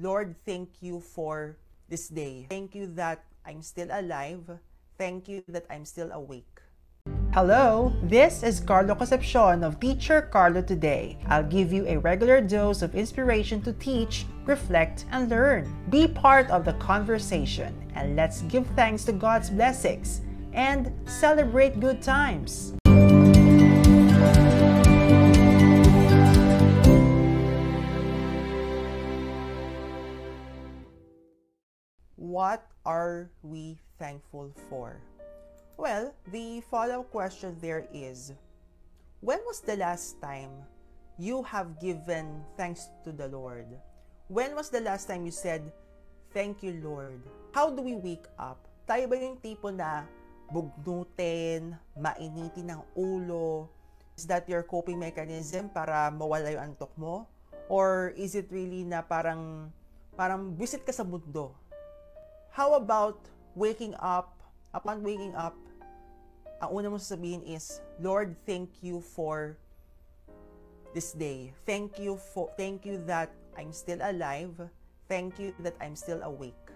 Lord, thank you for this day. Thank you that I'm still alive. Thank you that I'm still awake. Hello, this is Carlo Concepcion of Teacher Carlo Today. I'll give you a regular dose of inspiration to teach, reflect, and learn. Be part of the conversation and let's give thanks to God's blessings and celebrate good times. What are we thankful for? Well, the follow-up question there is, when was the last time you have given thanks to the Lord? When was the last time you said, Thank you, Lord? How do we wake up? Tayo ba yung tipo na bugnutin, mainitin ng ulo? Is that your coping mechanism para mawala yung antok mo? Or is it really na parang, parang visit ka sa mundo? How about waking up, upon waking up, ang una mo sasabihin is, Lord, thank you for this day. Thank you for thank you that I'm still alive. Thank you that I'm still awake.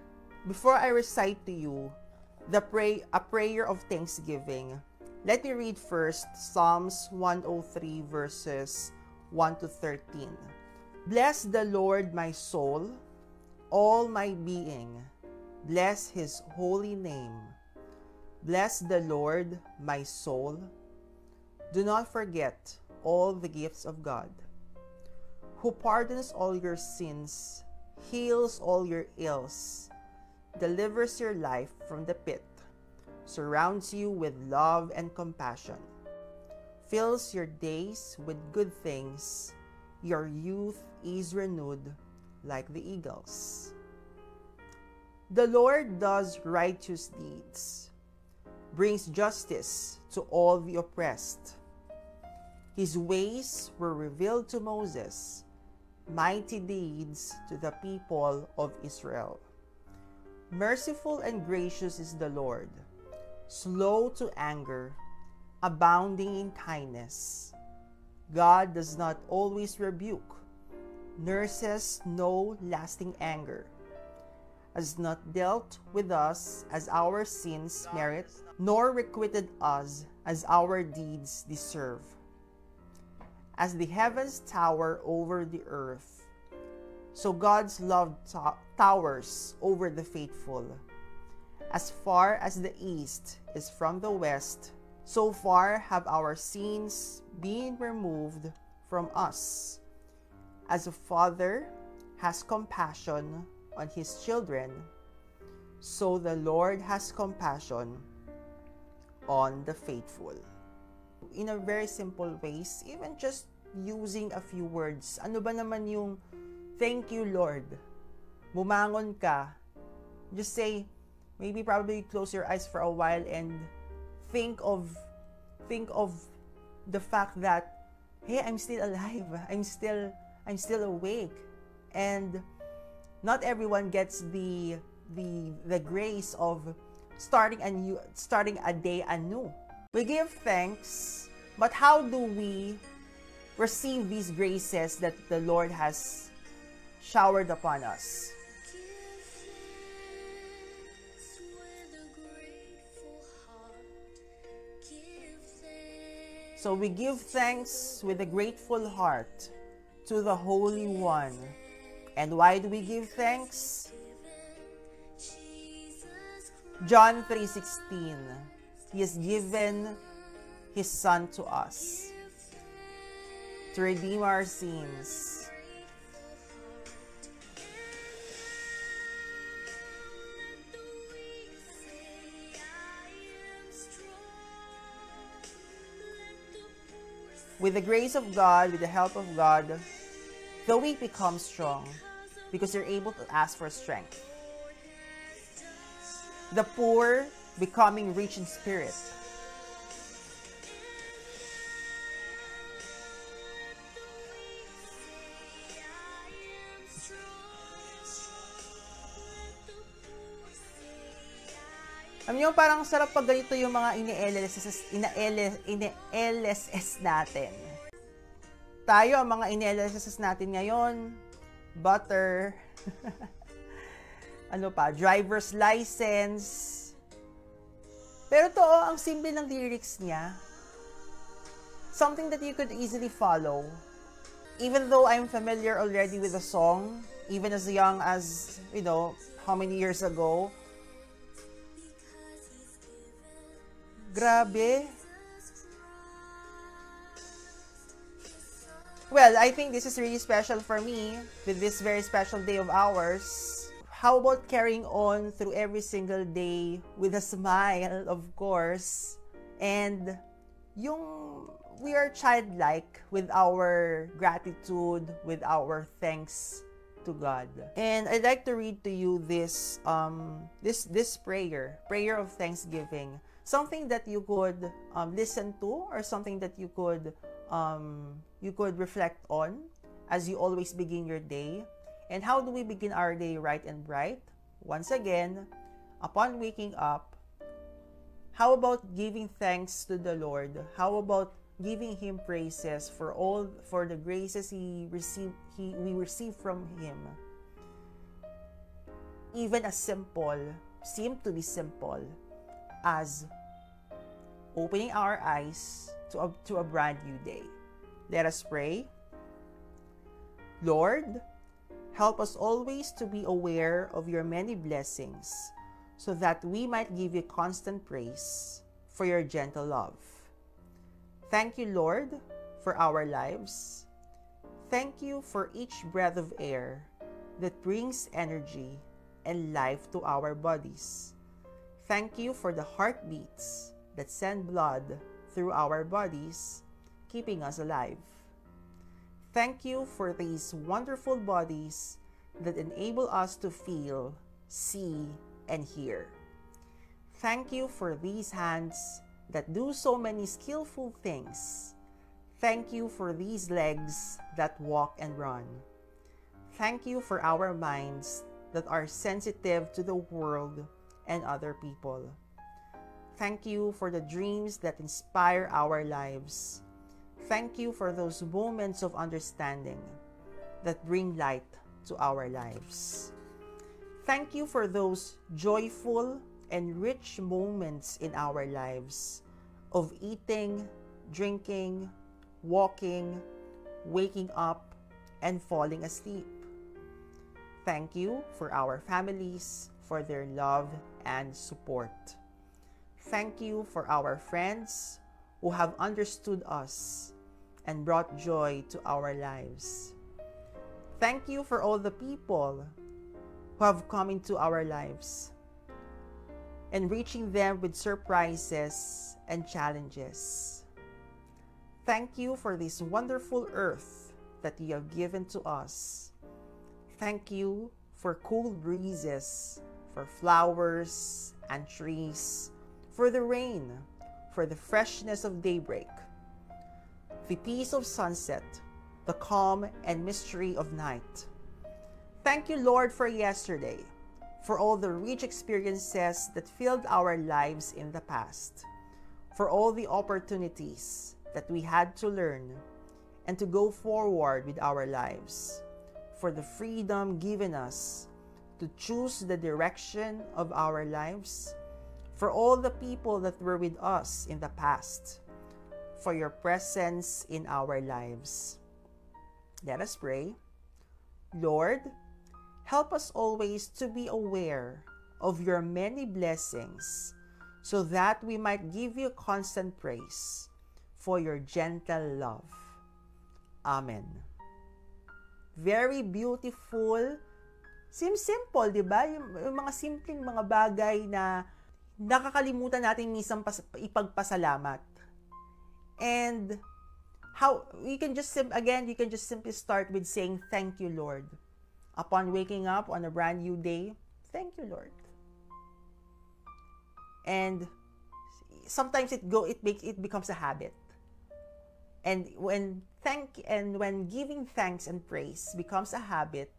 Before I recite to you the pray a prayer of thanksgiving, let me read first Psalms 103 verses 1 to 13. Bless the Lord my soul, all my being. Bless his holy name. Bless the Lord, my soul. Do not forget all the gifts of God, who pardons all your sins, heals all your ills, delivers your life from the pit, surrounds you with love and compassion, fills your days with good things, your youth is renewed like the eagles. The Lord does righteous deeds brings justice to all the oppressed. His ways were revealed to Moses, mighty deeds to the people of Israel. Merciful and gracious is the Lord, slow to anger, abounding in kindness. God does not always rebuke, nurses no lasting anger, has not dealt with us as our sins merit nor requited us as our deeds deserve. As the heavens tower over the earth, so God's love to- towers over the faithful. As far as the east is from the west, so far have our sins been removed from us. As a father has compassion on his children, so the Lord has compassion on the faithful. In a very simple ways, even just using a few words. Ano ba naman yung thank you Lord? Bumangon ka. Just say, maybe probably close your eyes for a while and think of think of the fact that hey, I'm still alive. I'm still I'm still awake. And not everyone gets the the the grace of starting a new starting a day anew. We give thanks, but how do we receive these graces that the Lord has showered upon us? So we give thanks with a grateful heart to the Holy One. And why do we give thanks? John 3:16 He has given his son to us to redeem our sins. With the grace of God, with the help of God, the weak become strong because you're able to ask for strength. The poor becoming rich in spirit. Alam niyo, parang sarap pag ganito yung mga ini-LSS, ina-LSS natin. Tayo, ang mga ini-LSS natin ngayon, butter, ano pa, driver's license. Pero to, oh, ang simple ng lyrics niya. Something that you could easily follow. Even though I'm familiar already with the song, even as young as, you know, how many years ago. Grabe. Well, I think this is really special for me with this very special day of ours. How about carrying on through every single day with a smile, of course, and yung we are childlike with our gratitude, with our thanks to God. And I'd like to read to you this um this this prayer, prayer of thanksgiving. Something that you could um, listen to or something that you could um, you could reflect on as you always begin your day. And how do we begin our day right and bright? Once again, upon waking up, how about giving thanks to the Lord? How about giving him praises for all for the graces he received he we receive from him. Even as simple seem to be simple as opening our eyes to a, to a brand new day. Let us pray. Lord help us always to be aware of your many blessings so that we might give you constant praise for your gentle love Thank you, Lord, for our lives. Thank you for each breath of air that brings energy and life to our bodies. Thank you for the heartbeats that send blood through our bodies, keeping us alive. Thank you for these wonderful bodies that enable us to feel, see, and hear. Thank you for these hands that do so many skillful things. Thank you for these legs that walk and run. Thank you for our minds that are sensitive to the world and other people. Thank you for the dreams that inspire our lives. Thank you for those moments of understanding that bring light to our lives. Thank you for those joyful and rich moments in our lives of eating, drinking, walking, waking up, and falling asleep. Thank you for our families for their love and support. Thank you for our friends who have understood us and brought joy to our lives. Thank you for all the people who have come into our lives and reaching them with surprises and challenges. Thank you for this wonderful earth that you have given to us. Thank you for cool breezes, for flowers and trees, for the rain, for the freshness of daybreak, the peace of sunset, the calm and mystery of night. Thank you, Lord, for yesterday for all the rich experiences that filled our lives in the past, for all the opportunities that we had to learn and to go forward with our lives, for the freedom given us to choose the direction of our lives, for all the people that were with us in the past, for your presence in our lives. Let us pray. Lord, help us always to be aware of your many blessings so that we might give you constant praise for your gentle love. Amen. Very beautiful. Seems simple, di ba? Yung, mga simpleng mga bagay na nakakalimutan natin minsan pas, ipagpasalamat. And how we can just again you can just simply start with saying thank you Lord upon waking up on a brand new day, thank you, Lord. And sometimes it go it makes it becomes a habit. And when thank and when giving thanks and praise becomes a habit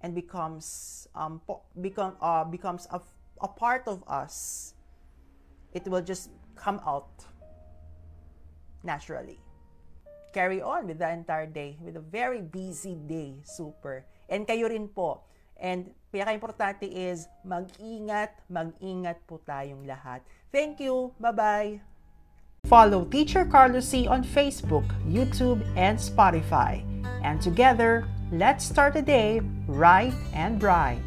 and becomes um become uh, becomes a, a part of us, it will just come out naturally. Carry on with the entire day with a very busy day, super And kayo rin po. And pinaka-importante is mag-ingat, mag-ingat po tayong lahat. Thank you. Bye-bye. Follow Teacher Carlo C on Facebook, YouTube, and Spotify. And together, let's start the day right and bright.